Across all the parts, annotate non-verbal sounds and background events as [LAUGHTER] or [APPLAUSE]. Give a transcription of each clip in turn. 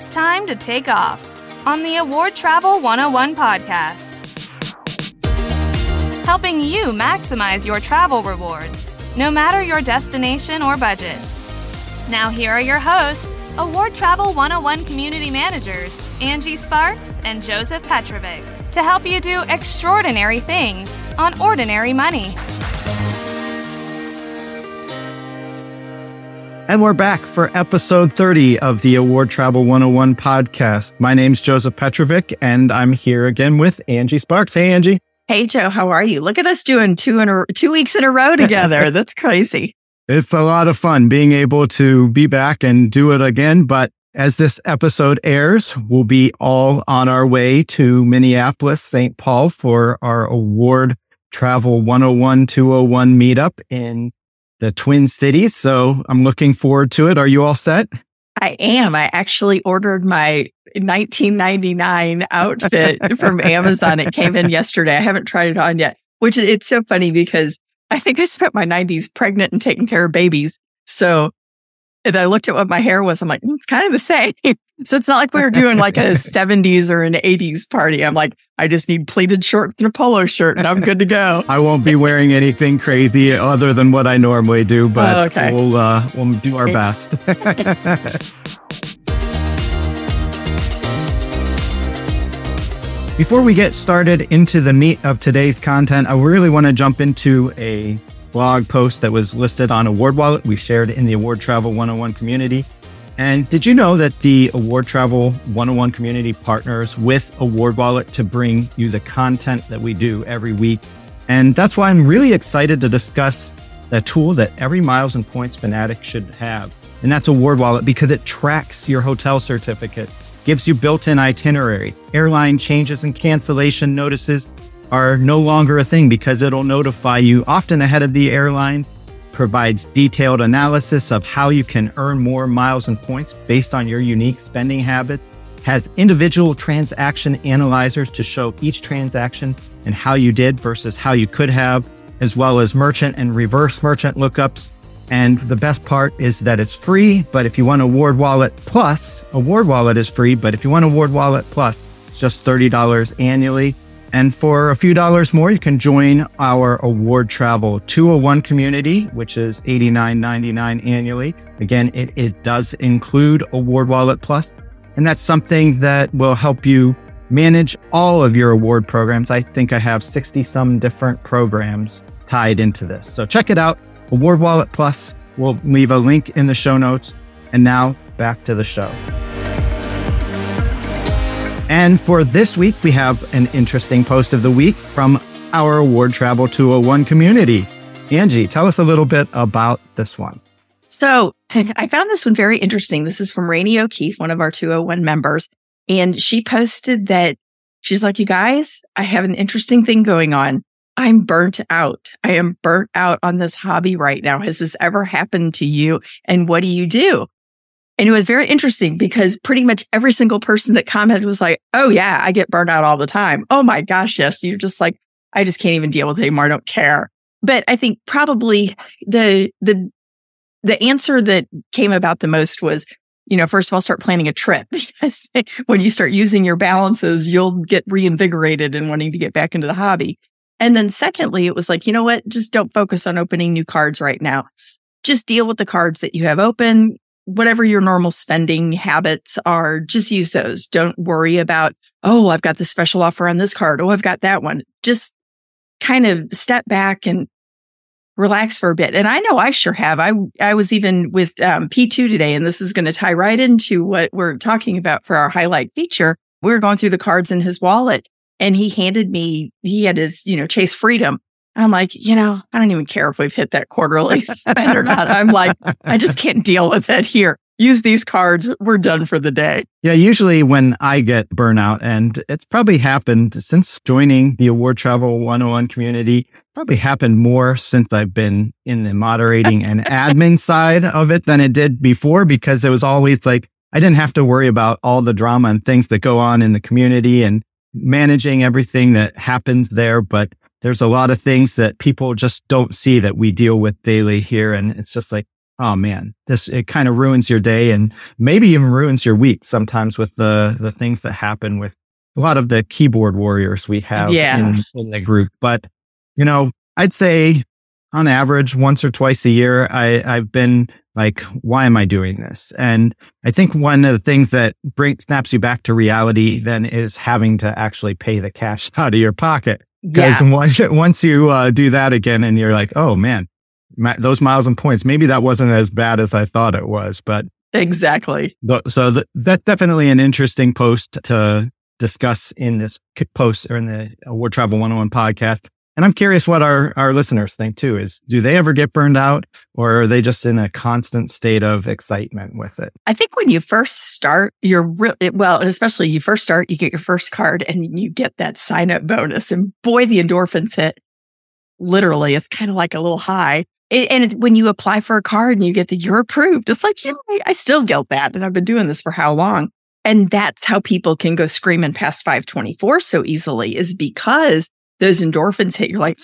it's time to take off on the Award Travel 101 podcast. Helping you maximize your travel rewards, no matter your destination or budget. Now, here are your hosts, Award Travel 101 community managers, Angie Sparks and Joseph Petrovic, to help you do extraordinary things on ordinary money. And we're back for episode 30 of the Award Travel 101 podcast. My name's Joseph Petrovic, and I'm here again with Angie Sparks. Hey, Angie. Hey, Joe, how are you? Look at us doing two in a, two weeks in a row together. [LAUGHS] That's crazy. It's a lot of fun being able to be back and do it again. But as this episode airs, we'll be all on our way to Minneapolis, St. Paul for our Award Travel 101 201 meetup in the Twin Cities. So I'm looking forward to it. Are you all set? I am. I actually ordered my 1999 outfit from [LAUGHS] Amazon. It came in yesterday. I haven't tried it on yet, which it's so funny because I think I spent my 90s pregnant and taking care of babies. So, and I looked at what my hair was. I'm like, mm, it's kind of the same. [LAUGHS] So it's not like we were doing like a [LAUGHS] 70s or an 80s party. I'm like, I just need pleated shorts and a polo shirt and I'm good to go. [LAUGHS] I won't be wearing anything crazy other than what I normally do, but oh, okay. we'll uh, we'll do our best. Before we get started into the meat of today's content, I really want to jump into a blog post that was listed on Award Wallet we shared in the Award Travel 101 community. And did you know that the Award Travel 101 community partners with Award Wallet to bring you the content that we do every week? And that's why I'm really excited to discuss the tool that every miles and points fanatic should have. And that's Award Wallet because it tracks your hotel certificate, gives you built in itinerary, airline changes and cancellation notices are no longer a thing because it'll notify you often ahead of the airline provides detailed analysis of how you can earn more miles and points based on your unique spending habits, has individual transaction analyzers to show each transaction and how you did versus how you could have, as well as merchant and reverse merchant lookups. And the best part is that it's free, but if you want Award Wallet Plus, Award Wallet is free, but if you want Award Wallet Plus, it's just $30 annually. And for a few dollars more, you can join our Award Travel 201 community, which is $89.99 annually. Again, it, it does include Award Wallet Plus, and that's something that will help you manage all of your award programs. I think I have 60 some different programs tied into this. So check it out, Award Wallet Plus. We'll leave a link in the show notes. And now back to the show. And for this week, we have an interesting post of the week from our Award Travel 201 community. Angie, tell us a little bit about this one. So [LAUGHS] I found this one very interesting. This is from Raney O'Keefe, one of our 201 members. And she posted that she's like, you guys, I have an interesting thing going on. I'm burnt out. I am burnt out on this hobby right now. Has this ever happened to you? And what do you do? And it was very interesting because pretty much every single person that commented was like, Oh yeah, I get burned out all the time. Oh my gosh. Yes. You're just like, I just can't even deal with it anymore. I don't care. But I think probably the, the, the answer that came about the most was, you know, first of all, start planning a trip [LAUGHS] because when you start using your balances, you'll get reinvigorated and wanting to get back into the hobby. And then secondly, it was like, you know what? Just don't focus on opening new cards right now. Just deal with the cards that you have open, whatever your normal spending habits are, just use those. Don't worry about, oh, I've got this special offer on this card. Oh, I've got that one. Just kind of step back and relax for a bit. And I know I sure have. I, I was even with um, P2 today, and this is going to tie right into what we're talking about for our highlight feature. We were going through the cards in his wallet and he handed me, he had his, you know, Chase Freedom. I'm like, you know, I don't even care if we've hit that quarterly [LAUGHS] spend or not. I'm like, I just can't deal with it here. Use these cards. We're done for the day. Yeah, usually when I get burnout, and it's probably happened since joining the Award Travel 101 community, probably happened more since I've been in the moderating and [LAUGHS] admin side of it than it did before because it was always like I didn't have to worry about all the drama and things that go on in the community and managing everything that happens there. But there's a lot of things that people just don't see that we deal with daily here. And it's just like, oh man, this, it kind of ruins your day and maybe even ruins your week sometimes with the, the things that happen with a lot of the keyboard warriors we have Yeah. in, in the group. But, you know, I'd say on average, once or twice a year, I, I've been like, why am I doing this? And I think one of the things that brings, snaps you back to reality then is having to actually pay the cash [LAUGHS] out of your pocket. Because Yeah. once, once you uh, do that again and you're like, oh man, ma- those miles and points, maybe that wasn't as bad as I thought it was. But Exactly. Th- So th- that's definitely an interesting post to discuss in this post or in the Award Travel 101 podcast. And I'm curious what our, our listeners think too is do they ever get burned out or are they just in a constant state of excitement with it? I think when you first start, you're really well, and especially you first start, you get your first card and you get that sign up bonus. And boy, the endorphins hit. Literally, it's kind of like a little high. And when you apply for a card and you get the you're approved, it's like, yeah, I, I still get that. And I've been doing this for how long? And that's how people can go screaming past 524 so easily is because those endorphins hit. You're like,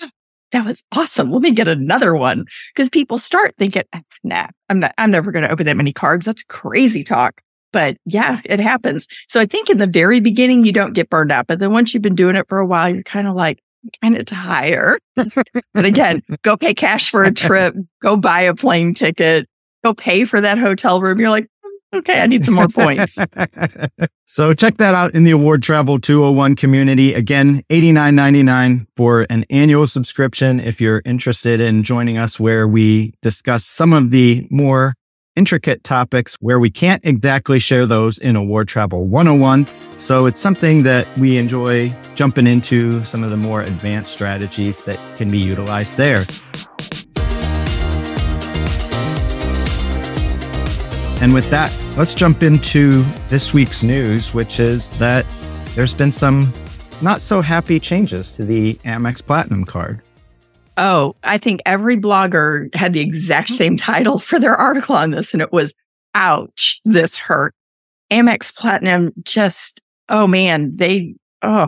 that was awesome. Let me get another one. Cause people start thinking, "Ah, nah, I'm not, I'm never going to open that many cards. That's crazy talk. But yeah, it happens. So I think in the very beginning, you don't get burned out. But then once you've been doing it for a while, you're kind of like, kind of tired. but again, [LAUGHS] go pay cash for a trip, go buy a plane ticket, go pay for that hotel room. You're like, "Mm, okay, I need some more points. [LAUGHS] so check that out in the Award Travel 201 community. Again, $89.99 for an annual subscription if you're interested in joining us where we discuss some of the more intricate topics where we can't exactly share those in Award Travel 101. So it's something that we enjoy jumping into some of the more advanced strategies that can be utilized there. And with that, let's jump into this week's news, which is that there's been some not so happy changes to the Amex Platinum card. Oh, I think every blogger had the exact same title for their article on this, and it was ouch, this hurt. Amex Platinum just, oh man, they, oh,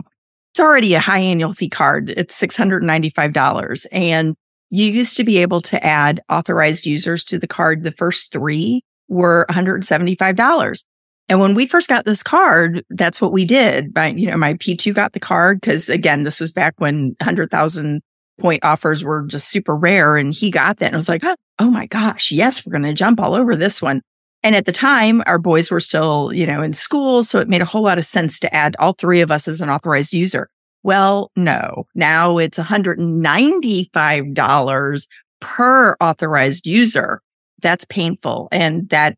it's already a high annual fee card. It's $695. And you used to be able to add authorized users to the card. The first three were $175. And when we first got this card, that's what we did. My, you know, my P2 got the card because again, this was back when 100,000 point offers were just super rare. And he got that and I was like, oh my gosh, yes, we're going to jump all over this one. And at the time, our boys were still, you know, in school. So it made a whole lot of sense to add all three of us as an authorized user. Well, no, now it's $195 per authorized user. That's painful. And that,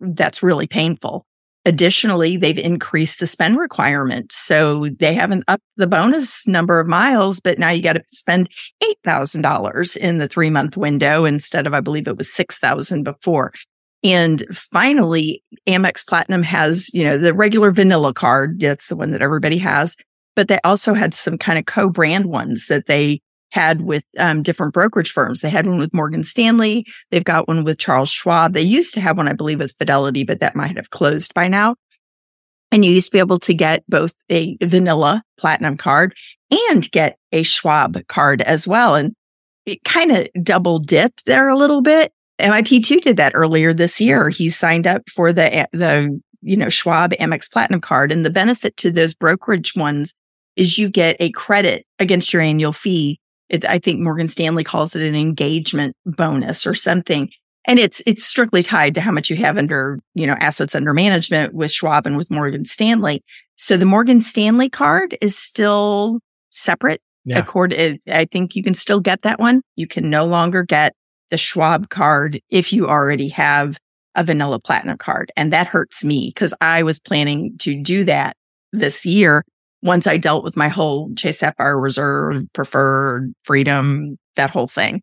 that's really painful. Additionally, they've increased the spend requirement. So they haven't upped the bonus number of miles, but now you got to spend $8,000 in the three month window instead of, I believe it was 6,000 before. And finally, Amex Platinum has, you know, the regular vanilla card. That's the one that everybody has, but they also had some kind of co-brand ones that they had with um, different brokerage firms. They had one with Morgan Stanley. They've got one with Charles Schwab. They used to have one, I believe, with Fidelity, but that might have closed by now. And you used to be able to get both a vanilla platinum card and get a Schwab card as well. And it kind of double dipped there a little bit. MIP2 did that earlier this year. He signed up for the, the, you know, Schwab Amex Platinum card. And the benefit to those brokerage ones is you get a credit against your annual fee it, I think Morgan Stanley calls it an engagement bonus or something. And it's, it's strictly tied to how much you have under, you know, assets under management with Schwab and with Morgan Stanley. So the Morgan Stanley card is still separate. Yeah. Accord, eh, I think you can still get that one. You can no longer get the Schwab card if you already have a vanilla platinum card. And that hurts me because I was planning to do that this year once I dealt with my whole Chase Sapphire Reserve, preferred, freedom, that whole thing.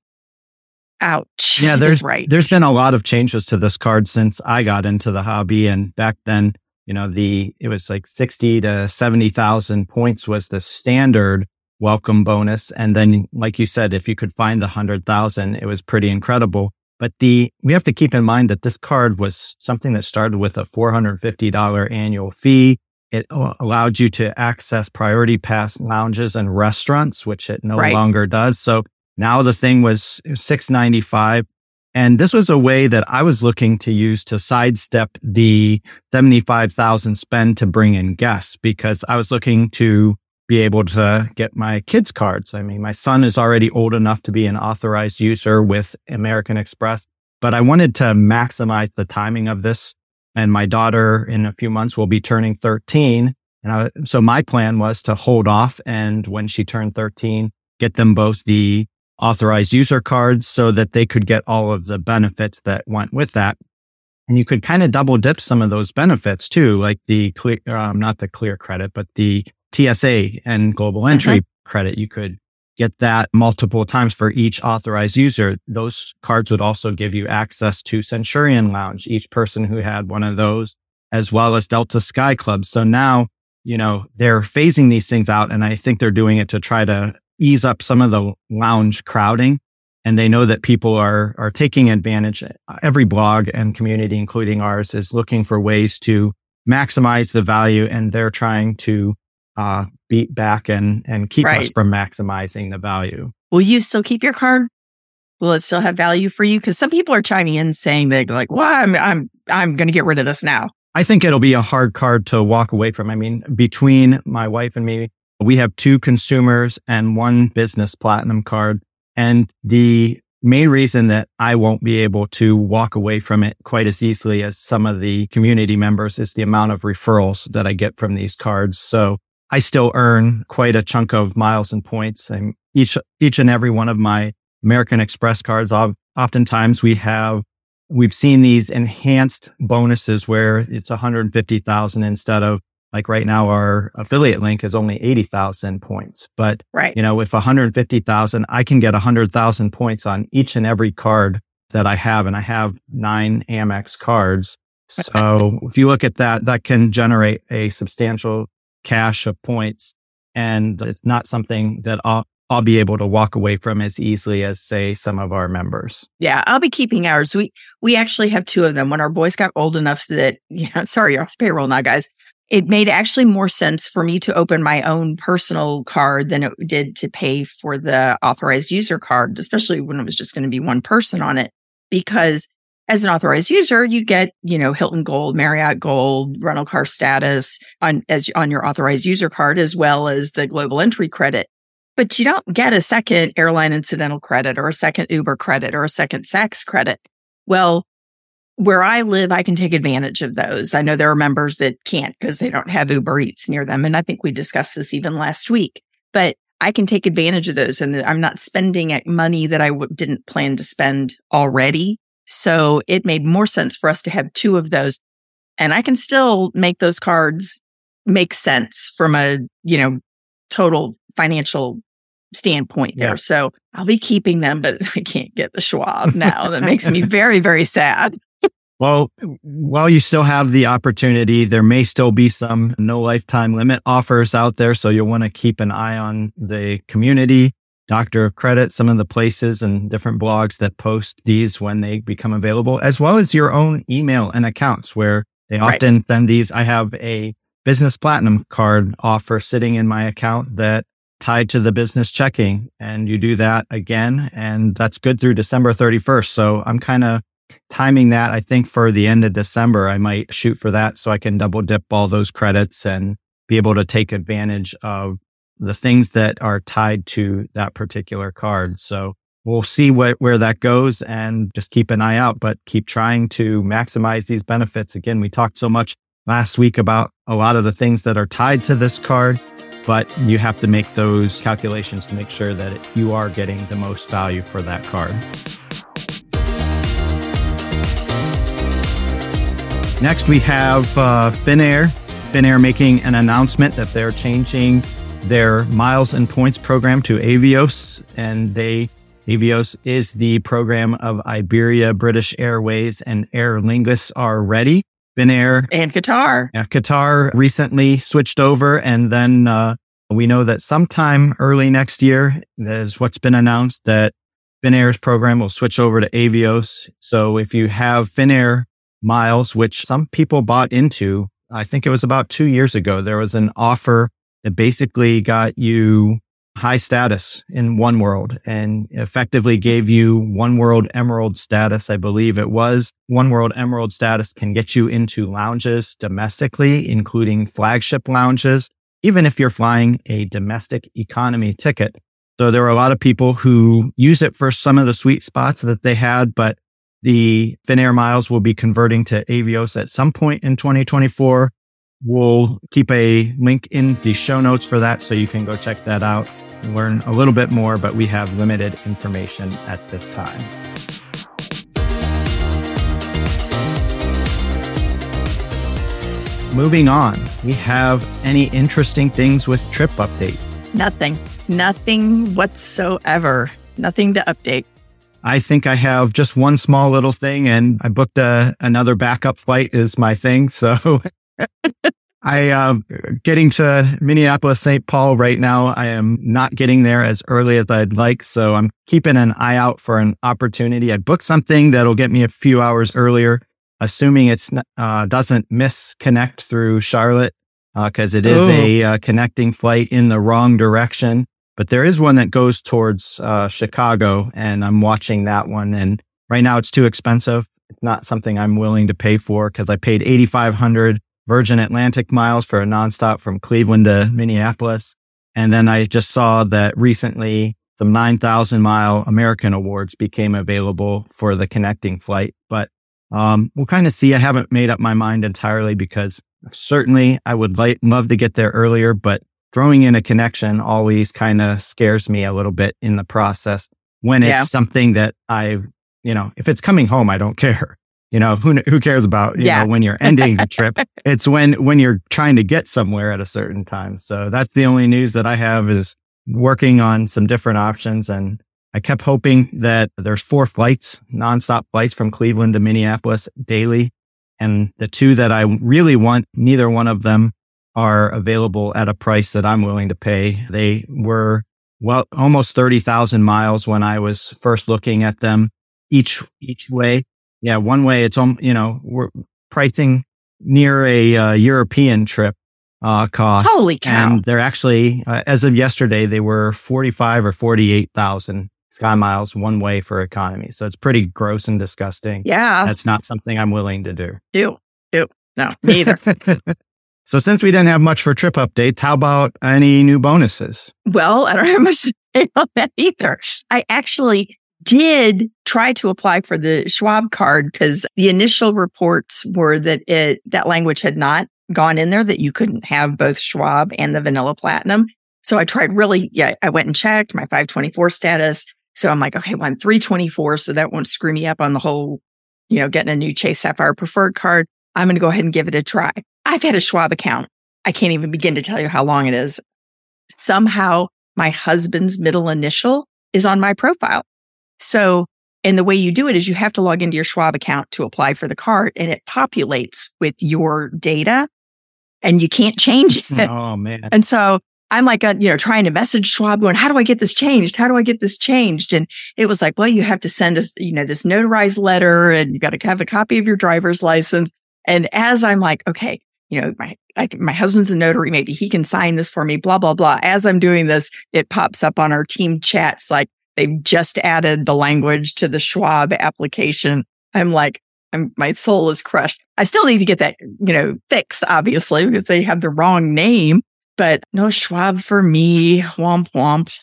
Ouch. Yeah, there's right. There's been a lot of changes to this card since I got into the hobby, and back then, you know, the it was like sixty to seventy thousand points was the standard welcome bonus, and then, like you said, if you could find the hundred thousand, it was pretty incredible. But the we have to keep in mind that this card was something that started with a four hundred fifty dollar annual fee. It allowed you to access priority pass lounges and restaurants, which it no Right. longer does. So now the thing was six ninety five And this was a way that I was looking to use to sidestep the 75,000 spend to bring in guests because I was looking to be able to get my kids cards. I mean, my son is already old enough to be an authorized user with American Express, but I wanted to maximize the timing of this. And my daughter in a few months will be turning 13. And I, so my plan was to hold off and when she turned 13, get them both the authorized user cards so that they could get all of the benefits that went with that. And you could kind of double dip some of those benefits too, like the clear, um, not the clear credit, but the TSA and global mm-hmm. entry mm-hmm. credit. You could get that multiple times for each authorized user. Those cards would also give you access to Centurion Lounge, each person who had one of those, as well as Delta Sky Club. So now, you know, they're phasing these things out. And I think they're doing it to try to ease up some of the lounge crowding. And they know that people are, are taking advantage. Every blog and community, including ours, is looking for ways to maximize the value and they're trying to uh, beat back and, and keep right. us from maximizing the value. Will you still keep your card? Will it still have value for you? Because some people are chiming in saying they're like, well, I'm, I'm, I'm going to get rid of this now. I think it'll be a hard card to walk away from. I mean, between my wife and me, we have two consumers and one business platinum card. And the main reason that I won't be able to walk away from it quite as easily as some of the community members is the amount of referrals that I get from these cards. So I still earn quite a chunk of miles and points. And each, each and every one of my American Express cards, oftentimes we have, we've seen these enhanced bonuses where it's 150,000 instead of like right now, our affiliate link is only 80,000 points. But, right. you know, with 150,000, I can get 100,000 points on each and every card that I have. And I have nine Amex cards. [LAUGHS] So if you look at that, that can generate a substantial cache of points. And it's not something that I'll, I'll be able to walk away from as easily as say some of our members. Yeah, I'll be keeping ours. We we actually have two of them. When our boys got old enough that [LAUGHS] yeah, sorry, you're off payroll now, guys it made actually more sense for me to open my own personal card than it did to pay for the authorized user card, especially when it was just going to be one person on it. Because as an authorized user, you get, you know, Hilton Gold, Marriott Gold, rental car status on as on your authorized user card, as well as the global entry credit. But you don't get a second airline incidental credit or a second Uber credit or a second Saks credit. Well, where I live, I can take advantage of those. I know there are members that can't because they don't have Uber Eats near them. And I think we discussed this even last week, but I can take advantage of those and I'm not spending money that I w- didn't plan to spend already. So it made more sense for us to have two of those and I can still make those cards make sense from a, you know, total financial standpoint there. Yeah. So I'll be keeping them, but [LAUGHS] I can't get the Schwab now. That makes me [LAUGHS] very, very sad. Well, while you still have the opportunity, there may still be some no lifetime limit offers out there. So you'll want to keep an eye on the community, Doctor of Credit, some of the places and different blogs that post these when they become available, as well as your own email and accounts where they often right. send these. I have a business platinum card offer sitting in my account that tied to the business checking and you do that again. And that's good through December 31st. So I'm kind of timing that, I think for the end of December, I might shoot for that so I can double dip all those credits and be able to take advantage of the things that are tied to that particular card. So we'll see what, where that goes and just keep an eye out, but keep trying to maximize these benefits. Again, we talked so much last week about a lot of the things that are tied to this card, but you have to make those calculations to make sure that you are getting the most value for that card. Next, we have uh, Finnair. Finnair making an announcement that they're changing their miles and points program to Avios, and they Avios is the program of Iberia, British Airways, and Aer Lingus are ready. Finnair and Qatar. Yeah, Qatar recently switched over, and then uh, we know that sometime early next year is what's been announced that Finnair's program will switch over to Avios. So if you have Finnair miles, which some people bought into. I think it was about two years ago. There was an offer that basically got you high status in One World and effectively gave you One World Emerald status. I believe it was One World Emerald status can get you into lounges domestically, including flagship lounges, even if you're flying a domestic economy ticket. So there were a lot of people who use it for some of the sweet spots that they had, but the Finnair miles will be converting to Avios at some point in 2024. We'll keep a link in the show notes for that so you can go check that out and learn a little bit more, but we have limited information at this time. Moving on, we have any interesting things with trip update? Nothing. Nothing whatsoever. Nothing to update. I think I have just one small little thing and I booked a, another backup flight is my thing. [LAUGHS] So I um getting to Minneapolis St. Paul right now. I am not getting there as early as I'd like, so I'm keeping an eye out for an opportunity. I booked something that'll get me a few hours earlier, assuming it's uh, doesn't misconnect through Charlotte because uh, it is oh. a uh, connecting flight in the wrong direction. But there is one that goes towards uh, Chicago, and I'm watching that one. And right now, it's too expensive. It's not something I'm willing to pay for because I paid 8,500 Virgin Atlantic miles for a nonstop from Cleveland to Minneapolis. And then I just saw that recently some 9,000 mile American awards became available for the connecting flight. But um, we'll kind of see. I haven't made up my mind entirely because certainly I would like, love to get there earlier, but throwing in a connection always kind of scares me a little bit in the process when it's yeah. something that I, you know, if it's coming home, I don't [LAUGHS] care. You know, who, who cares about, you yeah. know, when you're ending the trip? [LAUGHS] It's when, when you're trying to get somewhere at a certain time. So that's the only news that I have is working on some different options. And I kept hoping that there's four flights, nonstop flights from Cleveland to Minneapolis daily. And the two that I really want, neither one of them are available at a price that I'm willing to pay. They were well, almost 30,000 miles when I was first looking at them each, each way. Yeah, one way it's on, you know, we're pricing near a uh, European trip uh, cost. Holy cow. And they're actually, uh, as of yesterday, they were 45 or 48,000 sky miles one way for economy. So it's pretty gross and disgusting. Yeah. That's not something I'm willing to do. Ew. Ew. No, neither. [LAUGHS] so since we didn't have much for trip updates, how about any new bonuses? Well, I don't have much to say on that either. I actually did try to apply for the Schwab card because the initial reports were that it, that language had not gone in there, that you couldn't have both Schwab and the vanilla platinum. So I tried really, yeah, I went and checked my 524 status. So I'm like, okay, well, I'm 324. So that won't screw me up on the whole, you know, getting a new Chase Sapphire preferred card. I'm going to go ahead and give it a try. I've had a Schwab account. I can't even begin to tell you how long it is. Somehow my husband's middle initial is on my profile. So, and the way you do it is you have to log into your Schwab account to apply for the card and it populates with your data and you can't change it. [LAUGHS] Oh man. And so I'm like, uh, you know, trying to message Schwab going, how do I get this changed? How do I get this changed? And it was like, well, you have to send us, you know, this notarized letter and you got to have a copy of your driver's license. And as I'm like, okay, you know, my, I, my husband's a notary. Maybe he can sign this for me, blah, blah, blah. As I'm doing this, it pops up on our team chats like, They've just added the language to the Schwab application. I'm like, I'm, my soul is crushed. I still need to get that, you know, fixed, obviously, because they have the wrong name, but no Schwab for me. Womp womp.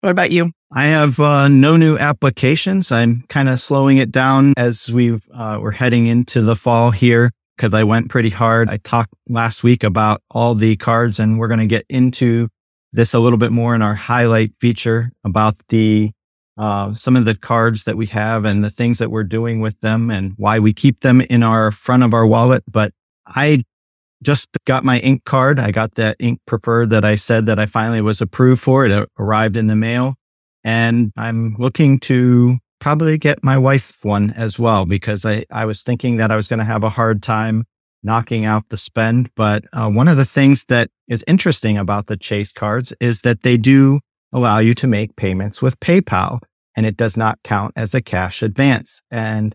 What about you? I have uh, no new applications. I'm kind of slowing it down as we've uh, we're heading into the fall here because I went pretty hard. I talked last week about all the cards, and we're going to get into this a little bit more in our highlight feature about the uh, some of the cards that we have and the things that we're doing with them and why we keep them in our front of our wallet. But I just got my ink card. I got that ink preferred that I said that I finally was approved for. It arrived in the mail and I'm looking to probably get my wife one as well because I, I was thinking that I was going to have a hard time knocking out the spend. But uh, one of the things that is interesting about the Chase cards is that they do allow you to make payments with PayPal and it does not count as a cash advance. And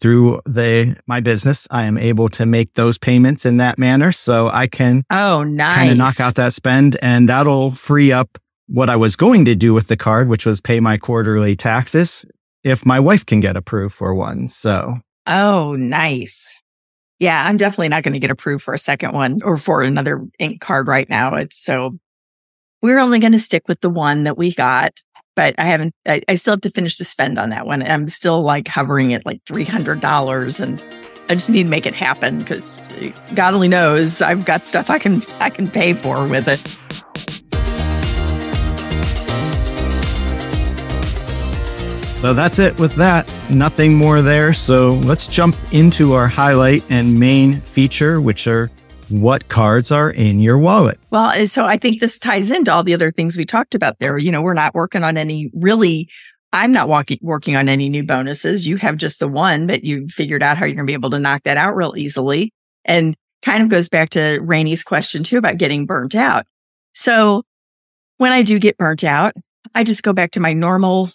through the my business, I am able to make those payments in that manner. So I can oh nice kind of knock out that spend and that'll free up what I was going to do with the card, which was pay my quarterly taxes if my wife can get approved for one. So. Oh, nice. Yeah, I'm definitely not going to get approved for a second one or for another ink card right now. It's so we're only going to stick with the one that we got, but I haven't, I, I still have to finish the spend on that one. I'm still like hovering at like $300 and I just need to make it happen because eh, God only knows I've got stuff I can, I can pay for with it. So that's it with that. Nothing more there. So let's jump into our highlight and main feature, which are what cards are in your wallet. Well, so I think this ties into all the other things we talked about there. You know, we're not working on any really, I'm not walking, working on any new bonuses. You have just the one, but you figured out how you're going to be able to knock that out real easily. And kind of goes back to Raney's question too about getting burnt out. So when I do get burnt out, I just go back to my normal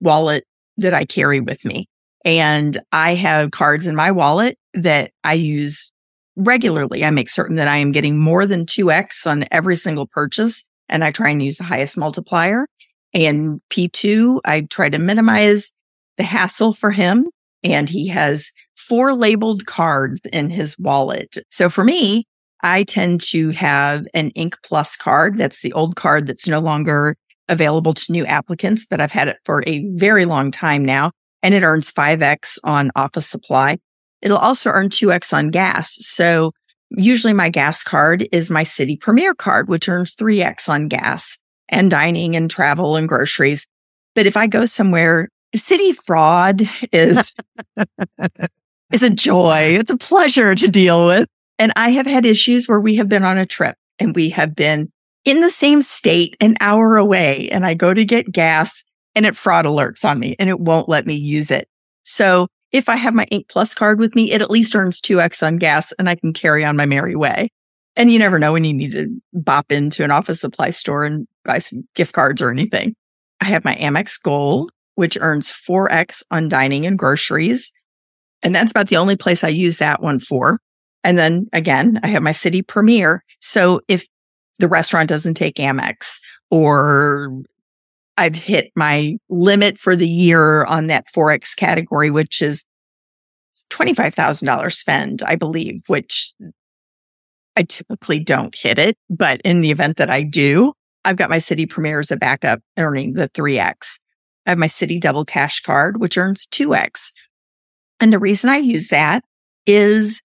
wallet that I carry with me. And I have cards in my wallet that I use regularly. I make certain that I am getting more than 2x on every single purchase. And I try and use the highest multiplier. And P2, I try to minimize the hassle for him. And he has four labeled cards in his wallet. So for me, I tend to have an Ink Plus card. That's the old card that's no longer available to new applicants, but I've had it for a very long time now and it earns 5x on office supply. It'll also earn 2x on gas. So usually my gas card is my Citi premier card, which earns 3x on gas and dining and travel and groceries. But if I go somewhere, Citi fraud is, [LAUGHS] is a joy. It's a pleasure to deal with. And I have had issues where we have been on a trip and we have been in the same state an hour away and I go to get gas and it fraud alerts on me and it won't let me use it. So if I have my Ink Plus card with me, it at least earns 2x on gas and I can carry on my merry way. And you never know when you need to bop into an office supply store and buy some gift cards or anything. I have my Amex Gold, which earns 4x on dining and groceries. And that's about the only place I use that one for. And then again, I have my Citi Premier. So if the restaurant doesn't take Amex or I've hit my limit for the year on that 4X category, which is $25,000 spend, I believe, which I typically don't hit it. But in the event that I do, I've got my Citi premier as a backup earning the 3X. I have my Citi double cash card, which earns 2X. And the reason I use that is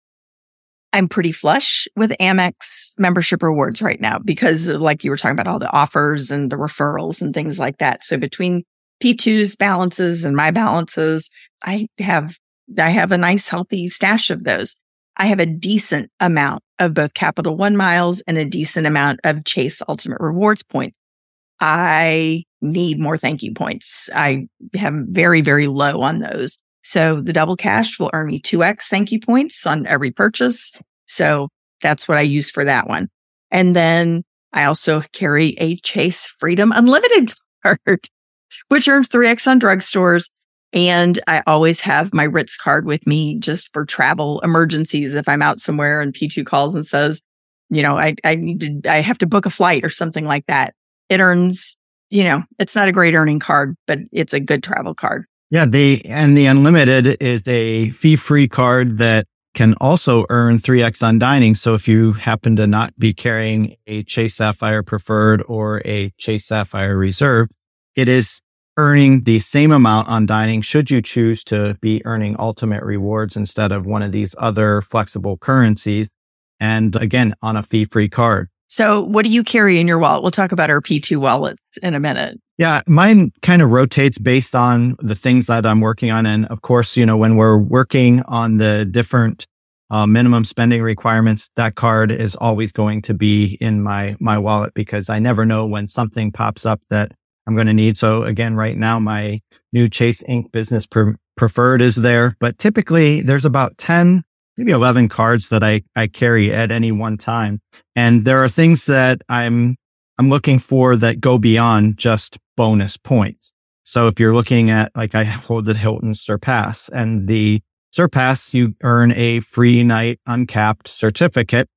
I'm pretty flush with Amex membership rewards right now because like you were talking about all the offers and the referrals and things like that. So between P2's balances and my balances, I have, I have a nice healthy stash of those. I have a decent amount of both Capital One miles and a decent amount of Chase Ultimate Rewards points. I need more thank you points. I have very, very low on those. So the double cash will earn me 2x thank you points on every purchase. So that's what I use for that one. And then I also carry a Chase Freedom Unlimited [LAUGHS] card, which earns 3x on drugstores. And I always have my Ritz card with me just for travel emergencies. If I'm out somewhere and P2 calls and says, you know, I, I need to, I have to book a flight or something like that. It earns, you know, it's not a great earning card, but it's a good travel card. Yeah, the and the unlimited is a fee-free card that can also earn 3x on dining. So if you happen to not be carrying a Chase Sapphire Preferred or a Chase Sapphire Reserve, it is earning the same amount on dining should you choose to be earning ultimate rewards instead of one of these other flexible currencies. And again, on a fee-free card. So what do you carry in your wallet? We'll talk about our P2 wallets in a minute. Yeah, mine kind of rotates based on the things that I'm working on. And of course, you know, when we're working on the different uh, minimum spending requirements, that card is always going to be in my, my wallet because I never know when something pops up that I'm going to need. So again, right now, my new Chase Ink business pre- preferred is there, but typically there's about 10, maybe 11 cards that I, I carry at any one time. And there are things that I'm I'm looking for that go beyond just bonus points. So if you're looking at like I [LAUGHS] hold the Hilton Surpass and the Surpass, you earn a free night uncapped certificate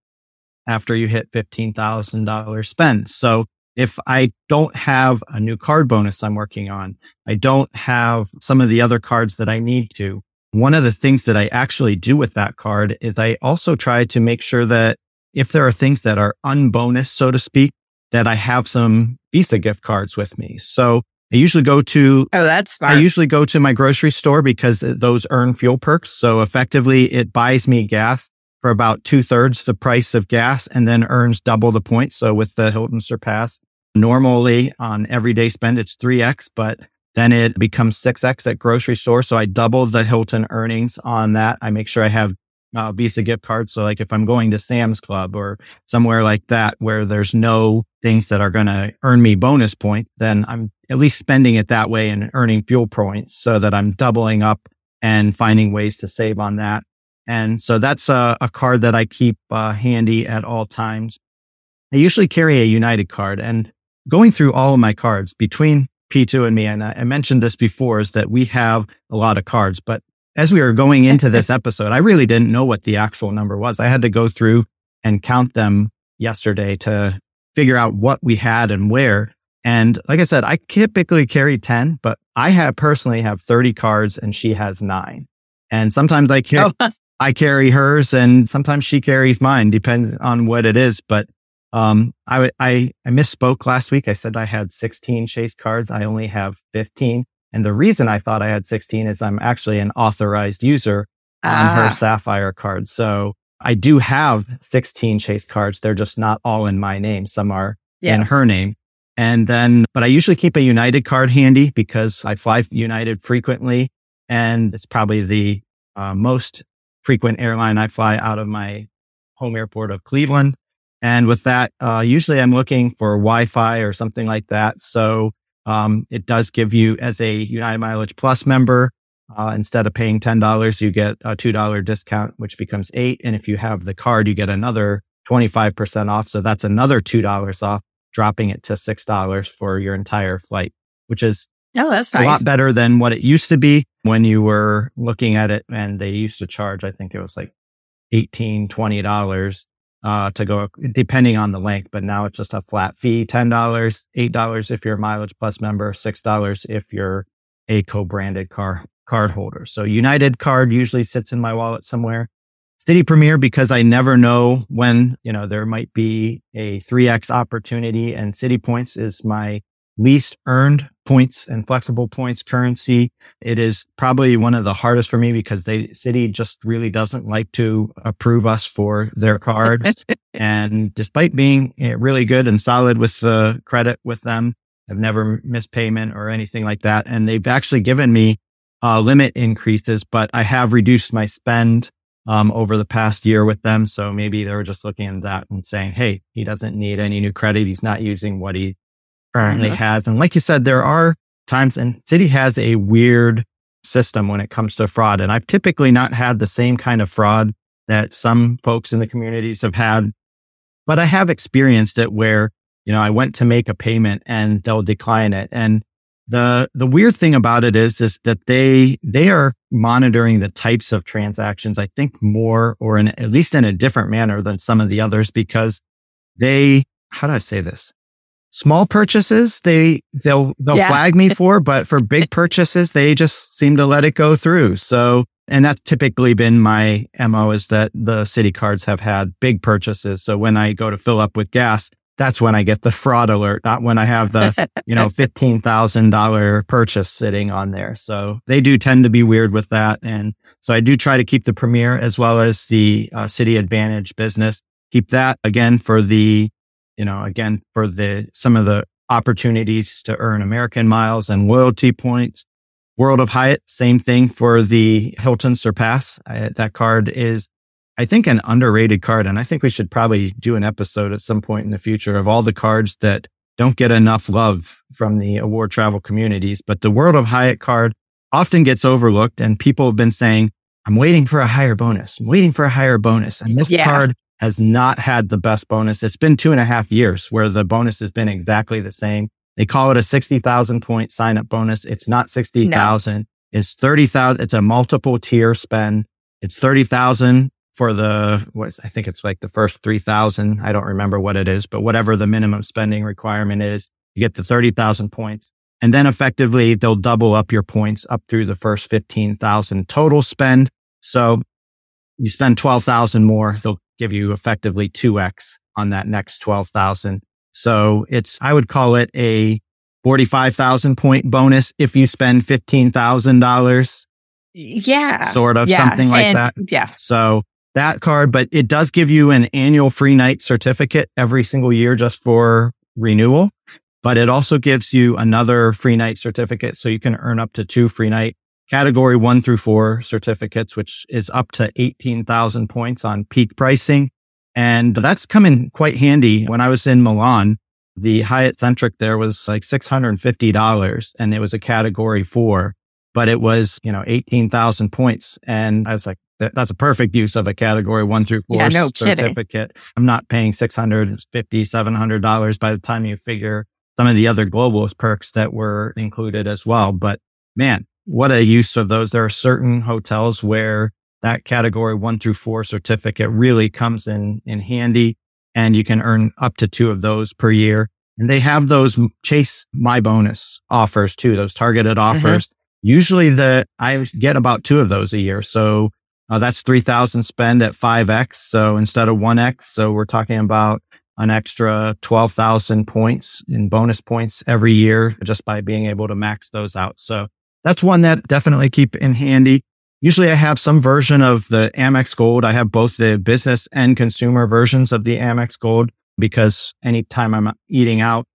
after you hit $15,000 spend. So if I don't have a new card bonus I'm working on, I don't have some of the other cards that I need to. One of the things that I actually do with that card is I also try to make sure that if there are things that are unbonus, so to speak, that I have some Visa gift cards with me. So I usually go to, oh, that's smart. I usually go to my grocery store because those earn fuel perks. So effectively it buys me gas for about two thirds the price of gas and then earns double the points. So with the Hilton Surpass, normally on everyday spend, it's 3x, but then it becomes 6x at grocery store. So I double the Hilton earnings on that. I make sure I have uh, Visa gift cards. So like if I'm going to Sam's Club or somewhere like that where there's no things that are going to earn me bonus points, then I'm at least spending it that way and earning fuel points so that I'm doubling up and finding ways to save on that. And so that's a, a card that I keep uh, handy at all times. I usually carry a United card and going through all of my cards between P2 and me, and I mentioned this before, is that we have a lot of cards, but as we were going into this episode, I really didn't know what the actual number was. I had to go through and count them yesterday to figure out what we had and where. And like I said, I typically carry 10, but I have personally have 30 cards and she has nine. And sometimes I carry, oh. [LAUGHS] I carry hers and sometimes she carries mine, depends on what it is. But, um, I, I, I misspoke last week. I said I had 16 chase cards. I only have 15. And the reason I thought I had 16 is I'm actually an authorized user on her ah. Sapphire card. So I do have 16 chase cards. They're just not all in my name. Some are yes. in her name. And then, but I usually keep a United card handy because I fly United frequently. And it's probably the uh, most frequent airline I fly out of my home airport of Cleveland. And with that, uh, usually I'm looking for Wi-Fi or something like that. So um, it does give you as a United Mileage Plus member, uh, instead of paying $10, you get a $2 discount, which becomes eight. And if you have the card, you get another 25% off. So that's another $2 off, dropping it to $6 for your entire flight, which is oh, that's nice. a lot better than what it used to be when you were looking at it. And they used to charge, I think it was like 18, $20 uh, to go depending on the length, but now it's just a flat fee, $10, $8 if you're a mileage plus member, $6 if you're a co-branded car card holder. So United card usually sits in my wallet somewhere. Citi Premier because I never know when, you know, there might be a 3x opportunity and Citi Points is my least earned points and flexible points currency. It is probably one of the hardest for me because they Citi just really doesn't like to approve us for their cards. [LAUGHS] and despite being eh, really good and solid with the credit with them, I've never missed payment or anything like that. And they've actually given me uh, limit increases, but I have reduced my spend um, over the past year with them. So maybe they were just looking at that and saying, Hey, he doesn't need any new credit. He's not using what he currently mm-hmm. has. And like you said, there are times and Citi has a weird system when it comes to fraud. And I've typically not had the same kind of fraud that some folks in the communities have had, but I have experienced it where, you know, I went to make a payment and they'll decline it. And the, the weird thing about it is, is that they, they are monitoring the types of transactions, I think more or in, at least in a different manner than some of the others because they, how do I say this? Small purchases, they, they'll, they'll yeah. flag me [LAUGHS] for, but for big purchases, they just seem to let it go through. So, and that's typically been my MO is that the Citi cards have had big purchases. So when I go to fill up with gas, that's when I get the fraud alert, not when I have the, you know, [LAUGHS] $15,000 purchase sitting on there. So they do tend to be weird with that. And so I do try to keep the Premier as well as the uh, Citi AAdvantage business. Keep that again for the, you know, again for the, some of the opportunities to earn American miles and loyalty points. World of Hyatt, same thing for the Hilton Surpass. I, that card is I think an underrated card. And I think we should probably do an episode at some point in the future of all the cards that don't get enough love from the award travel communities. But the World of Hyatt card often gets overlooked and people have been saying, I'm waiting for a higher bonus. I'm waiting for a higher bonus. And this yeah. card has not had the best bonus. It's been two and a half years where the bonus has been exactly the same. They call it a 60,000 point sign up bonus. It's not 60,000. No. It's 30,000. It's a multiple tier spend. It's 30,000 for the what I think it's like the first 3000. I don't remember what it is, but whatever the minimum spending requirement is, you get the 30,000 points. And then effectively they'll double up your points up through the first 15,000 total spend. So you spend 12,000 more, they'll give you effectively 2x on that next 12,000. So it's, I would call it a 45,000 point bonus if you spend $15,000. Yeah. Sort of yeah. something like and, that. Yeah. So that card, but it does give you an annual free night certificate every single year just for renewal. But it also gives you another free night certificate. So you can earn up to two free night category one through four certificates, which is up to 18,000 points on peak pricing. And that's come in quite handy. When I was in Milan, the Hyatt Centric there was like $650 and it was a category four, but it was, you know, 18,000 points. And I was like, that's a perfect use of a category one through four Yeah, no certificate. I'm not paying $650, $700 by the time you figure some of the other global perks that were included as well. But man, what a use of those. There are certain hotels where that category one through four certificate really comes in, in handy and you can earn up to two of those per year. And they have those chase my bonus offers too, those targeted offers. Usually the, I get about two of those a year. So uh, that's 3000 spend at 5x. So instead of 1x, so we're talking about an extra 12,000 points in bonus points every year just by being able to max those out. So that's one that definitely keep in handy. Usually I have some version of the Amex Gold. I have both the business and consumer versions of the Amex Gold because anytime I'm eating out,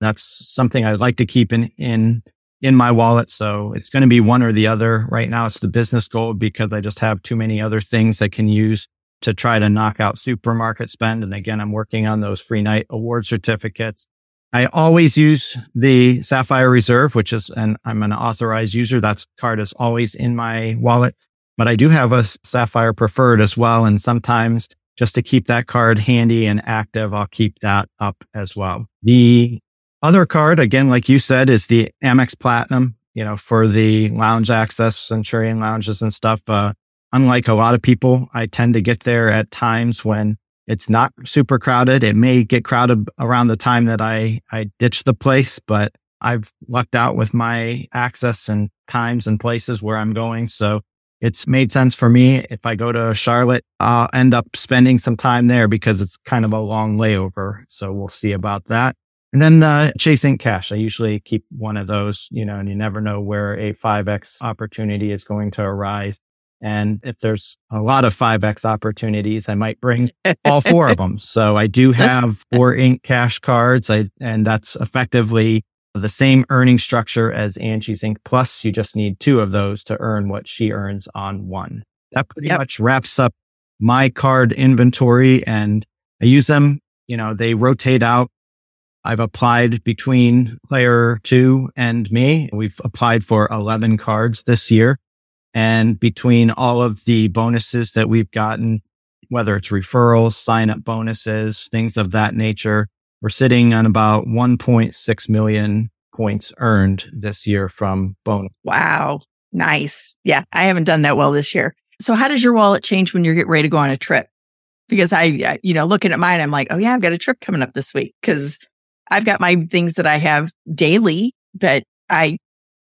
that's something I'd like to keep in, in, in my wallet. So it's going to be one or the other. Right now it's the business gold because I just have too many other things I can use to try to knock out supermarket spend. And again, I'm working on those free night award certificates. I always use the Sapphire Reserve, which is, and I'm an authorized user. That card is always in my wallet, but I do have a Sapphire Preferred as well. And sometimes just to keep that card handy and active, I'll keep that up as well. The other card, again, like you said, is the Amex Platinum, you know, for the lounge access, Centurion lounges and stuff. Uh, unlike a lot of people, I tend to get there at times when it's not super crowded. It may get crowded around the time that I, I ditch the place, but I've lucked out with my access and times and places where I'm going. So it's made sense for me. If I go to Charlotte, I'll end up spending some time there because it's kind of a long layover. So we'll see about that. And then uh, Chase Ink Cash. I usually keep one of those, you know, and you never know where a 5X opportunity is going to arise. And if there's a lot of 5X opportunities, I might bring [LAUGHS] all four of them. So I do have [LAUGHS] four ink cash cards. I, and that's effectively the same earning structure as Angie's Ink Plus. You just need two of those to earn what she earns on one. That pretty Yep. much wraps up my card inventory and I use them, you know, they rotate out. I've applied between player two and me. We've applied for 11 cards this year. And between all of the bonuses that we've gotten, whether it's referrals, sign up bonuses, things of that nature, we're sitting on about 1.6 million points earned this year from bonus. Wow. Nice. Yeah. I haven't done that well this year. So how does your wallet change when you're getting ready to go on a trip? Because I, I- you know, looking at mine, I'm like, oh yeah, I've got a trip coming up this week because I've got my things that I have daily, that I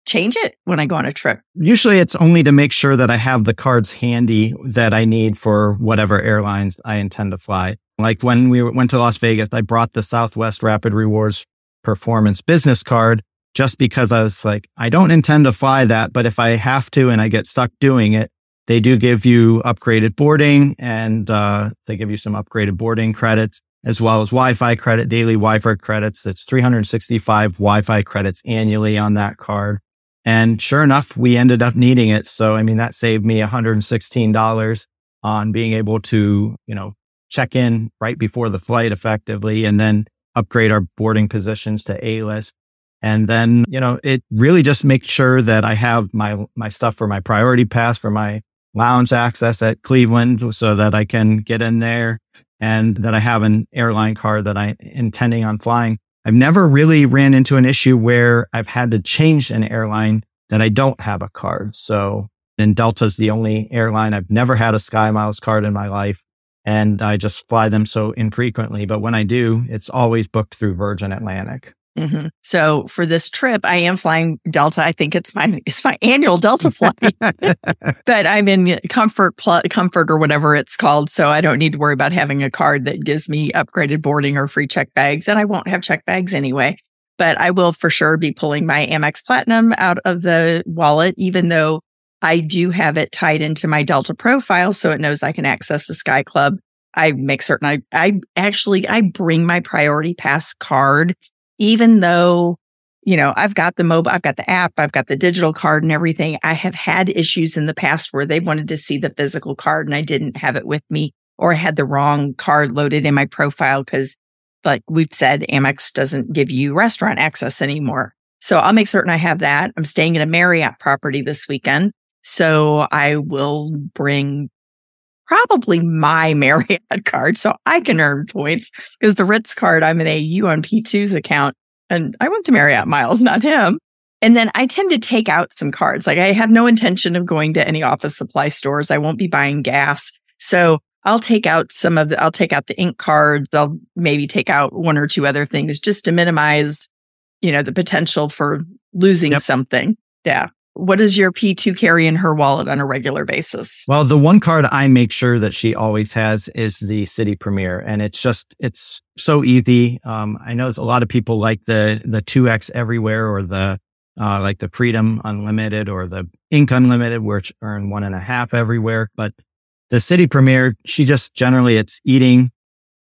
change it when I go on a trip. Usually it's only to make sure that I have the cards handy that I need for whatever airlines I intend to fly. Like when we went to Las Vegas, I brought the Southwest Rapid Rewards Performance Business Card just because I was like, I don't intend to fly that, but if I have to and I get stuck doing it, they do give you upgraded boarding and uh, they give you some upgraded boarding credits as well as Wi-Fi credit, daily Wi-Fi credits. That's 365 Wi-Fi credits annually on that card. And sure enough, we ended up needing it. So, I mean, that saved me $116 on being able to, you know, check in right before the flight effectively and then upgrade our boarding positions to A list. And then, you know, it really just makes sure that I have my, my stuff for my priority pass for my lounge access at Cleveland so that I can get in there and that I have an airline card that I intending on flying. I've never really ran into an issue where I've had to change an airline that I don't have a card. So And Delta's the only airline. I've never had a Sky Miles card in my life. And I just fly them so infrequently. But when I do, it's always booked through Virgin Atlantic. Mm-hmm. So for this trip, I am flying Delta. I think it's my it's my annual Delta flight, [LAUGHS] [LAUGHS] but I'm in comfort pl- comfort or whatever it's called. So I don't need to worry about having a card that gives me upgraded boarding or free check bags, and I won't have check bags anyway. But I will for sure be pulling my Amex Platinum out of the wallet, even though I do have it tied into my Delta profile, so it knows I can access the Sky Club. I make certain I I actually I bring my Priority Pass card even though, you know, I've got the mobile, I've got the app, I've got the digital card and everything. I have had issues in the past where they wanted to see the physical card and I didn't have it with me or I had the wrong card loaded in my profile because like we've said, Amex doesn't give you restaurant access anymore. So I'll make certain I have that. I'm staying at a Marriott property this weekend. So I will bring probably my [LAUGHS] Marriott card so I can earn points because the Ritz card, I'm an AU on P2's account and I went to Marriott Miles, [LAUGHS] not him. And then I tend to take out some cards. Like I have no intention of going to any office supply stores. I won't be buying gas. So I'll take out some of the, I'll take out the ink cards. I'll maybe take out one or two other things just to minimize, you know, the potential for losing yep. something. Yeah what does your P2 carry in her wallet on a regular basis? Well, the one card I make sure that she always has is the Citi Premier. And it's just, it's so easy. Um, I know a lot of people like the, the 2X everywhere or the, uh, like the Freedom Unlimited or the Ink Unlimited, which earn one and a half everywhere. But the Citi Premier, she just generally, it's eating,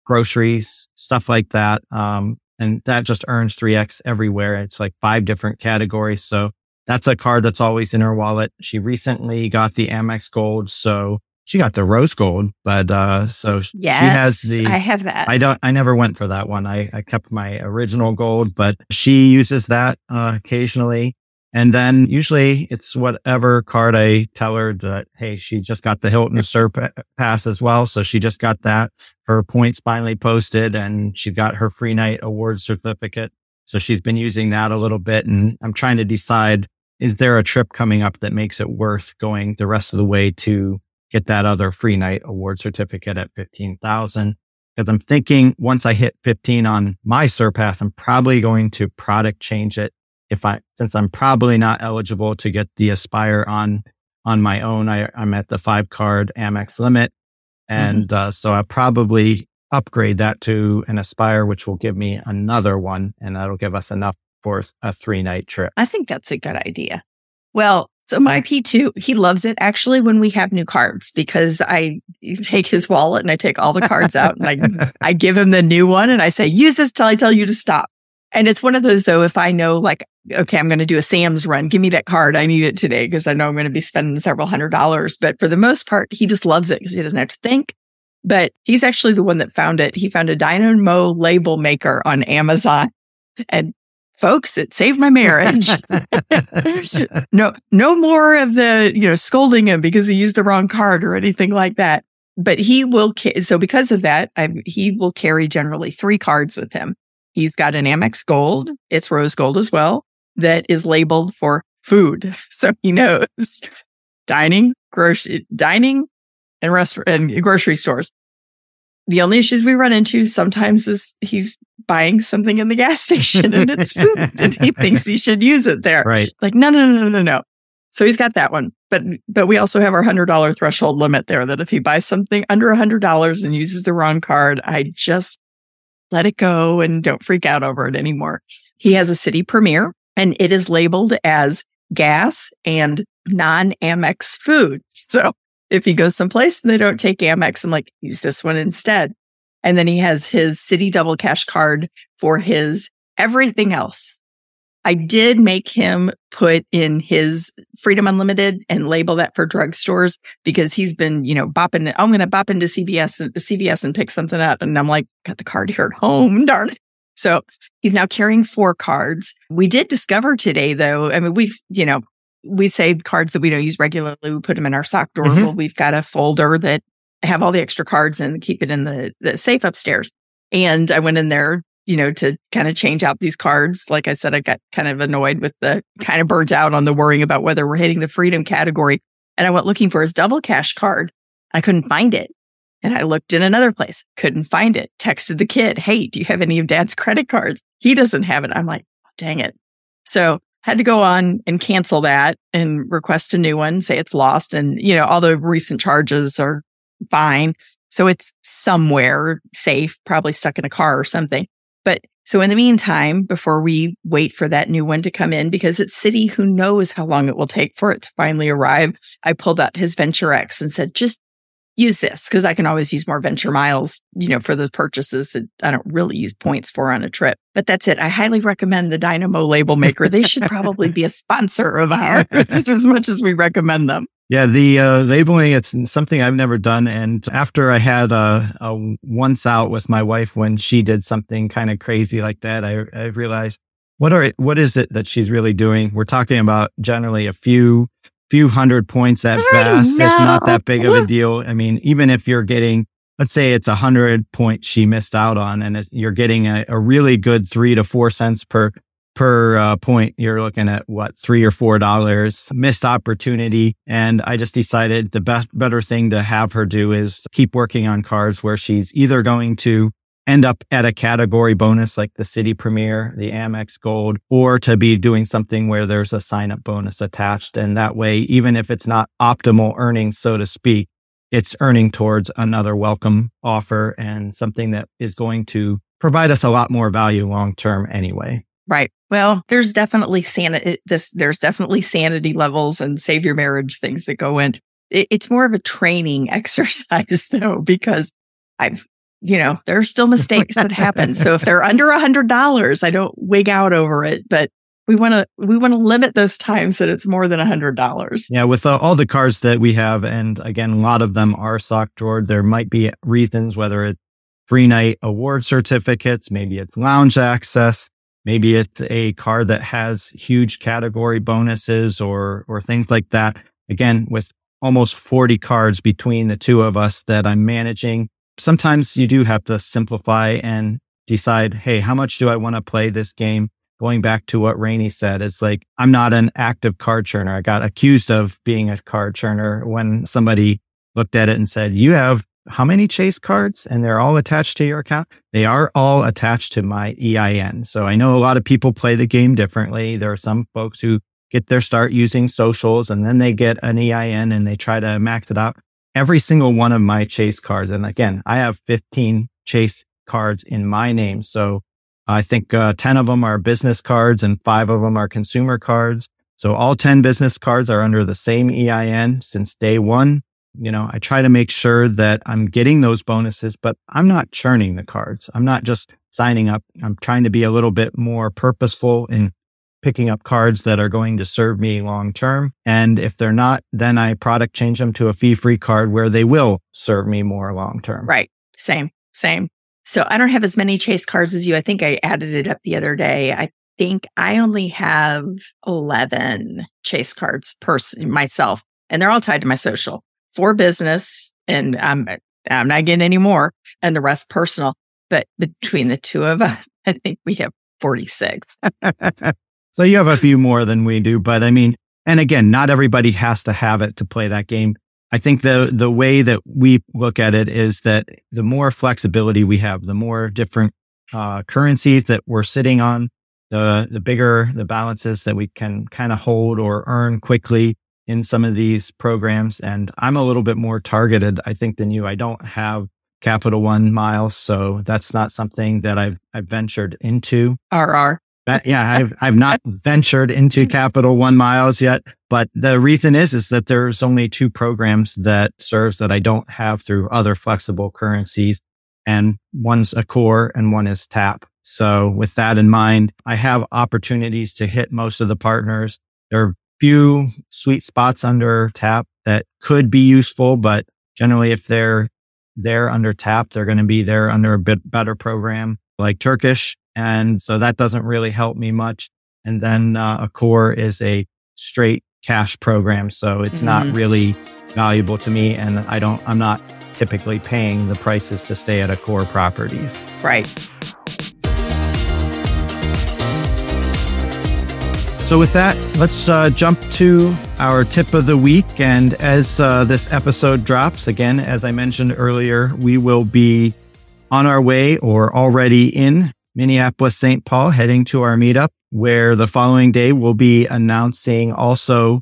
groceries, stuff like that. Um, and that just earns 3X everywhere. It's like five different categories. So that's a card that's always in her wallet. She recently got the Amex Gold, so she got the rose gold, but uh so yes, she has the I have that. I don't I never went for that one. I, I kept my original gold, but she uses that uh, occasionally. And then usually it's whatever card I tell her that, hey, she just got the Hilton Surpass as well. So she just got that. Her points finally posted and she got her free night award certificate. So she's been using that a little bit. And I'm trying to decide is there a trip coming up that makes it worth going the rest of the way to get that other free night award certificate at 15,000? Because I'm thinking once I hit 15 on my Surpass, I'm probably going to product change it. If I, since I'm probably not eligible to get the Aspire on, on my own, I, I'm at the five card Amex limit. And mm-hmm. uh, so I'll probably upgrade that to an Aspire, which will give me another one and that'll give us enough for a three night trip. I think that's a good idea. Well, so my P2, he loves it actually when we have new cards because I take his wallet and I take all the cards out and I, I [LAUGHS] give him the new one and I say, use this till I tell you to stop. And it's one of those though, if I know like, okay, I'm going to do a Sam's run, give me that card. I need it today because I know I'm going to be spending several hundred dollars. But for the most part, he just loves it because he doesn't have to think. But he's actually the one that found it. He found a Dynamo label maker on Amazon and folks, it saved my marriage. [LAUGHS] [LAUGHS] no, no more of the, you know, scolding him because he used the wrong card or anything like that. But he will, ca- so because of that, I, he will carry generally three cards with him. He's got an Amex Gold. It's rose gold as well that is labeled for food. [LAUGHS] So he knows dining, grocery, dining and restaurant and grocery stores. The only issues we run into sometimes is he's buying something in the gas [LAUGHS] station and it's food [LAUGHS] and he thinks he should use it there. Right. Like, no, no, no, no, no. no. So he's got that one. But but we also have our hundred dollar threshold limit there that if he buys something under a hundred dollars and uses the wrong card, I just let it go and don't freak out over it anymore. He has a Citi Premier and it is labeled as gas and non Amex food. So if he goes someplace and they don't take Amex, I'm like, use this one instead. And then he has his Citi double cash card for his everything else. I did make him put in his Freedom Unlimited and label that for drugstores because he's been, you know, bopping. It. I'm going to bop into CVS and CVS and pick something up. And I'm like, got the card here at home. [LAUGHS] Darn it. So he's now carrying four cards. We did discover today, though. I mean, we've, you know, we save cards that we don't use regularly. We put them in our sock drawer. Mm-hmm. Well, we've got a folder that have all the extra cards and keep it in the, the safe upstairs. And I went in there, you know, to kind of change out these cards. Like I said, I got kind of annoyed with the kind of burnt out on the worrying about whether we're hitting the freedom category. And I went looking for his double cash card. I couldn't find it. And I looked in another place, couldn't find it. Texted the kid, Hey, do you have any of dad's credit cards? He doesn't have it. I'm like, oh, dang it. So had to go on and cancel that and request a new one, say it's lost. And, you know, all the recent charges are fine. So it's somewhere safe, probably stuck in a car or something. But so in the meantime, before we wait for that new one to come in, because it's Citi who knows how long it will take for it to finally arrive, I pulled out his Venture X and said, just use this because I can always use more venture miles, you know, for the purchases that I don't really use points for on a trip. But that's it. I highly recommend the Dynamo label maker. They should probably be a sponsor of ours [LAUGHS] as much as we recommend them. Yeah, the uh, labeling, it's something I've never done. And after I had a, a once out with my wife when she did something kind of crazy like that, I, I realized what are what is it that she's really doing? We're talking about generally a few few hundred points at best. It's not that big of a deal. I mean, even if you're getting, let's say it's a hundred points she missed out on and you're getting a, a, really good three to four cents per, per uh, point, you're looking at what, three or four dollars missed opportunity. And I just decided the best, better thing to have her do is keep working on cards where she's either going to end up at a category bonus like the Citi Premier, the Amex Gold, or to be doing something where there's a sign up bonus attached. And that way, even if it's not optimal earnings, so to speak, it's earning towards another welcome offer and something that is going to provide us a lot more value long term anyway. Right. Well, there's definitely sanity. This there's definitely sanity levels and save your marriage things that go in. It, it's more of a training [LAUGHS] exercise though, because I've you know, there are still mistakes that happen. So if they're under a hundred dollars, I don't wig out over it, but we want to, we want to limit those times that it's more than a hundred dollars. Yeah. With uh, all the cards that we have, and again, a lot of them are sock drawered. There might be reasons, whether it's free night award certificates, maybe it's lounge access, maybe it's a card that has huge category bonuses or, or things like that. Again, with almost 40 cards between the two of us that I'm managing sometimes you do have to simplify and decide, hey, how much do I want to play this game? Going back to what Raney said, it's like, I'm not an active card churner. I got accused of being a card churner when somebody looked at it and said, you have how many chase cards and they're all attached to your account? They are all attached to my EIN. So I know a lot of people play the game differently. There are some folks who get their start using socials and then they get an EIN and they try to max it out every single one of my chase cards. And again, I have 15 chase cards in my name. So I think uh, 10 of them are business cards and five of them are consumer cards. So all 10 business cards are under the same EIN since day one. You know, I try to make sure that I'm getting those bonuses, but I'm not churning the cards. I'm not just signing up. I'm trying to be a little bit more purposeful in picking up cards that are going to serve me long term. And if they're not, then I product change them to a fee free card where they will serve me more long term. Right. Same, same. So I don't have as many chase cards as you. I think I added it up the other day. I think I only have 11 chase cards per myself, and they're all tied to my social for business. And I'm, I'm not getting any more and the rest personal. But between the two of us, [LAUGHS] I think we have 46. So you have a few more than we do, but I mean, and again, not everybody has to have it to play that game. I think the the way that we look at it is that the more flexibility we have, the more different uh, currencies that we're sitting on, the the bigger the balances that we can kind of hold or earn quickly in some of these programs. And I'm a little bit more targeted, I think, than you. I don't have Capital One miles, so that's not something that I've I've ventured into. RR yeah, I've I've not [LAUGHS] ventured into Capital One miles yet, but the reason is is that there's only two programs that serves that I don't have through other flexible currencies, and one's Accor and one is Tap. So with that in mind, I have opportunities to hit most of the partners. There few sweet spots under Tap that could be useful, but generally, if they're there under Tap, they're going to be there under a bit better program like Turkish and so that doesn't really help me much. And then uh, Accor is a straight cash program. So it's mm-hmm. not really valuable to me. And I don't, I'm not typically paying the prices to stay at Accor properties. Right. So, with that, let's uh, jump to our tip of the week. And as uh, this episode drops, again, as I mentioned earlier, we will be on our way or already in Minneapolis, St. Paul, heading to our meetup, where the following day we'll be announcing also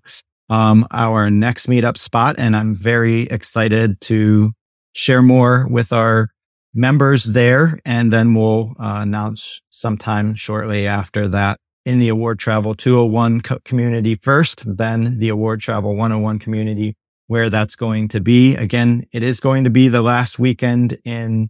um, our next meetup spot. And I'm very excited to share more with our members there. And then we'll uh, announce sometime shortly after that in the Award Travel 201 co- community first, then the Award Travel 101 community, where that's going to be. Again, it is going to be the last weekend in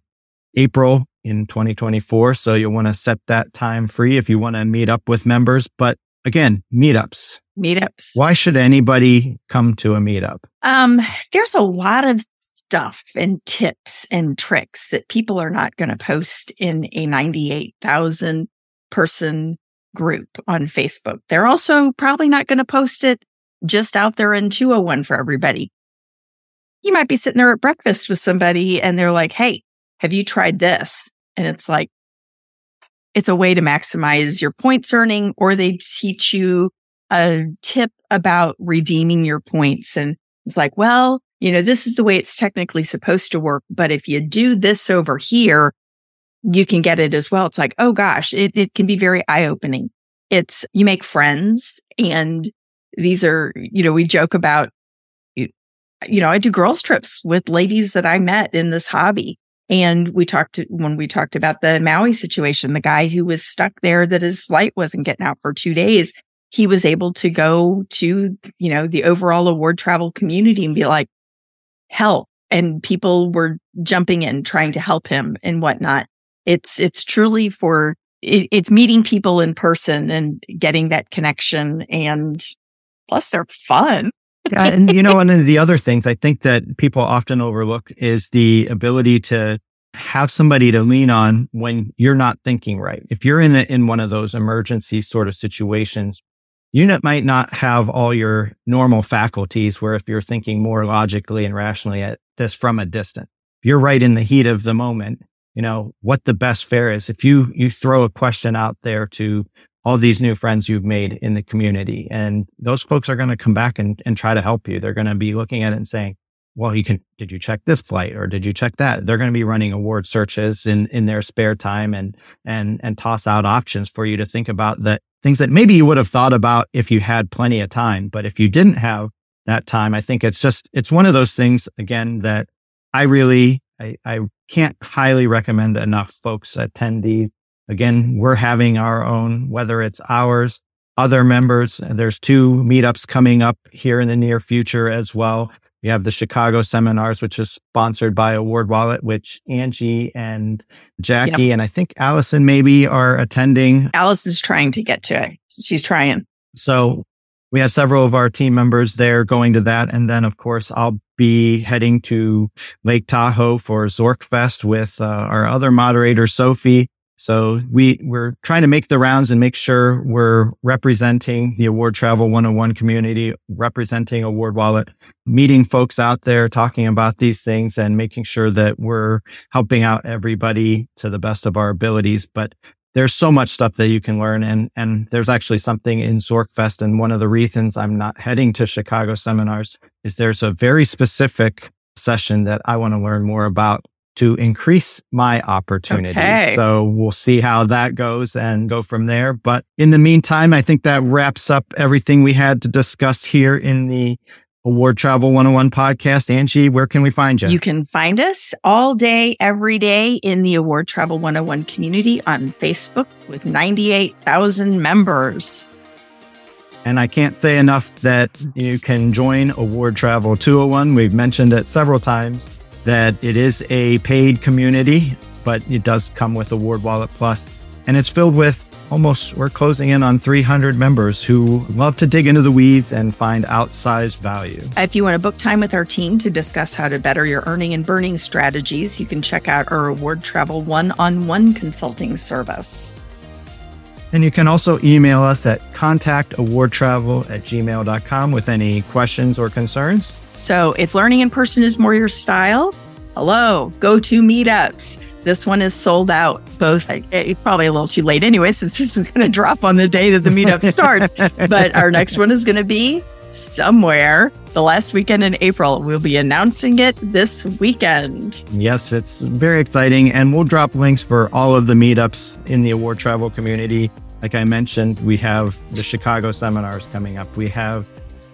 April in 2024. So you'll want to set that time free if you want to meet up with members. But again, meetups. Meetups. Why should anybody come to a meetup? Um, there's a lot of stuff and tips and tricks that people are not going to post in a 98,000 person group on Facebook. They're also probably not going to post it just out there in 201 for everybody. You might be sitting there at breakfast with somebody and they're like, Hey, have you tried this? And it's like, it's a way to maximize your points earning, or they teach you a tip about redeeming your points. And it's like, well, you know, this is the way it's technically supposed to work. But if you do this over here, you can get it as well. It's like, oh gosh, it, it can be very eye opening. It's you make friends and these are, you know, we joke about, you know, I do girls trips with ladies that I met in this hobby. And we talked when we talked about the Maui situation, the guy who was stuck there that his flight wasn't getting out for two days. He was able to go to, you know, the overall award travel community and be like, help. And people were jumping in, trying to help him and whatnot. It's, it's truly for, it, it's meeting people in person and getting that connection. And plus they're fun. yeah, and you know, one of the other things I think that people often overlook is the ability to have somebody to lean on when you're not thinking right. If you're in a, in one of those emergency sort of situations, you might not have all your normal faculties where if you're thinking more logically and rationally at this from a distance, you're right in the heat of the moment you know, what the best fare is. If you, you throw a question out there to all these new friends you've made in the community and those folks are going to come back and, and try to help you. They're going to be looking at it and saying, well, you can, did you check this flight or did you check that? They're going to be running award searches in, in their spare time and, and, and toss out options for you to think about that things that maybe you would have thought about if you had plenty of time. But if you didn't have that time, I think it's just, it's one of those things again that I really, I, I can't highly recommend enough folks attend these. Again, we're having our own, whether it's ours, other members. There's two meetups coming up here in the near future as well. We have the Chicago seminars, which is sponsored by Award Wallet, which Angie and Jackie yep. and I think Allison maybe are attending. Allison's trying to get to it. She's trying. So we have several of our team members there going to that. And then, of course, I'll be heading to Lake Tahoe for Zorkfest with uh, our other moderator, Sophie. So we, we're trying to make the rounds and make sure we're representing the Award Travel 101 community, representing Award Wallet, meeting folks out there, talking about these things and making sure that we're helping out everybody to the best of our abilities. But there's so much stuff that you can learn. And, and there's actually something in Zorkfest. And one of the reasons I'm not heading to Chicago seminars is there's a very specific session that I want to learn more about to increase my opportunities. Okay. So we'll see how that goes and go from there. But in the meantime, I think that wraps up everything we had to discuss here in the Award Travel 101 podcast. Angie, where can we find you? You can find us all day, every day in the Award Travel 101 community on Facebook with 98,000 members. And I can't say enough that you can join Award Travel 201. We've mentioned it several times that it is a paid community, but it does come with Award Wallet Plus, and it's filled with almost we're closing in on 300 members who love to dig into the weeds and find outsized value. If you want to book time with our team to discuss how to better your earning and burning strategies, you can check out our Award Travel one-on-one consulting service. And you can also email us at contactawardtravel at gmail.com with any questions or concerns. So if learning in person is more your style, hello, go to meetups This one is sold out. Both it's probably a little too late anyway, [LAUGHS] since this is going to drop on the day that the meetup [LAUGHS] starts. but our next one is going to be somewhere the last weekend in April. We'll be announcing it this weekend. Yes, it's very exciting. And we'll drop links for all of the meetups in the award travel community. Like I mentioned, we have the Chicago seminars coming up. We have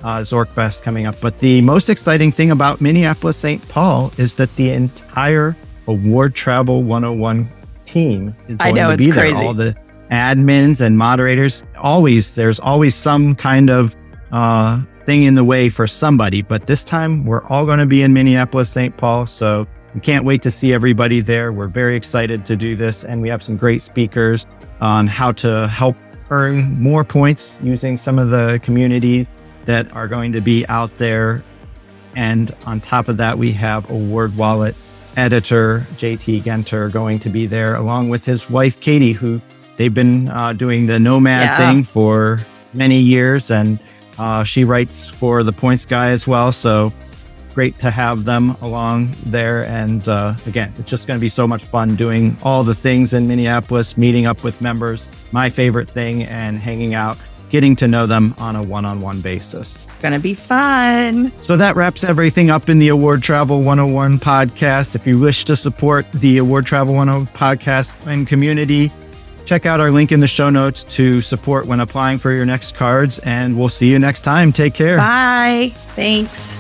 uh, Zorkfest coming up. But the most exciting thing about Minneapolis St. Paul is that the entire Award Travel 101 team is going I know, to be it's there. crazy. All the admins and moderators, always, there's always some kind of uh, thing in the way for somebody. But this time, we're all going to be in Minneapolis St. Paul. So we can't wait to see everybody there. We're very excited to do this. And we have some great speakers on how to help earn more points using some of the communities that are going to be out there. And on top of that, we have Award Wallet editor JT Genter going to be there, along with his wife Katie, who they've been uh, doing the Nomad Yeah. thing for many years, and uh, she writes for the Points Guy as well. So great to have them along there. And uh, again, it's just going to be so much fun doing all the things in Minneapolis, meeting up with members, my favorite thing, and hanging out, getting to know them on a one on one basis. Going to be fun. So that wraps everything up in the Award Travel 101 podcast. If you wish to support the Award Travel 101 podcast and community, check out our link in the show notes to support when applying for your next cards. And we'll see you next time. Take care. Bye. Thanks.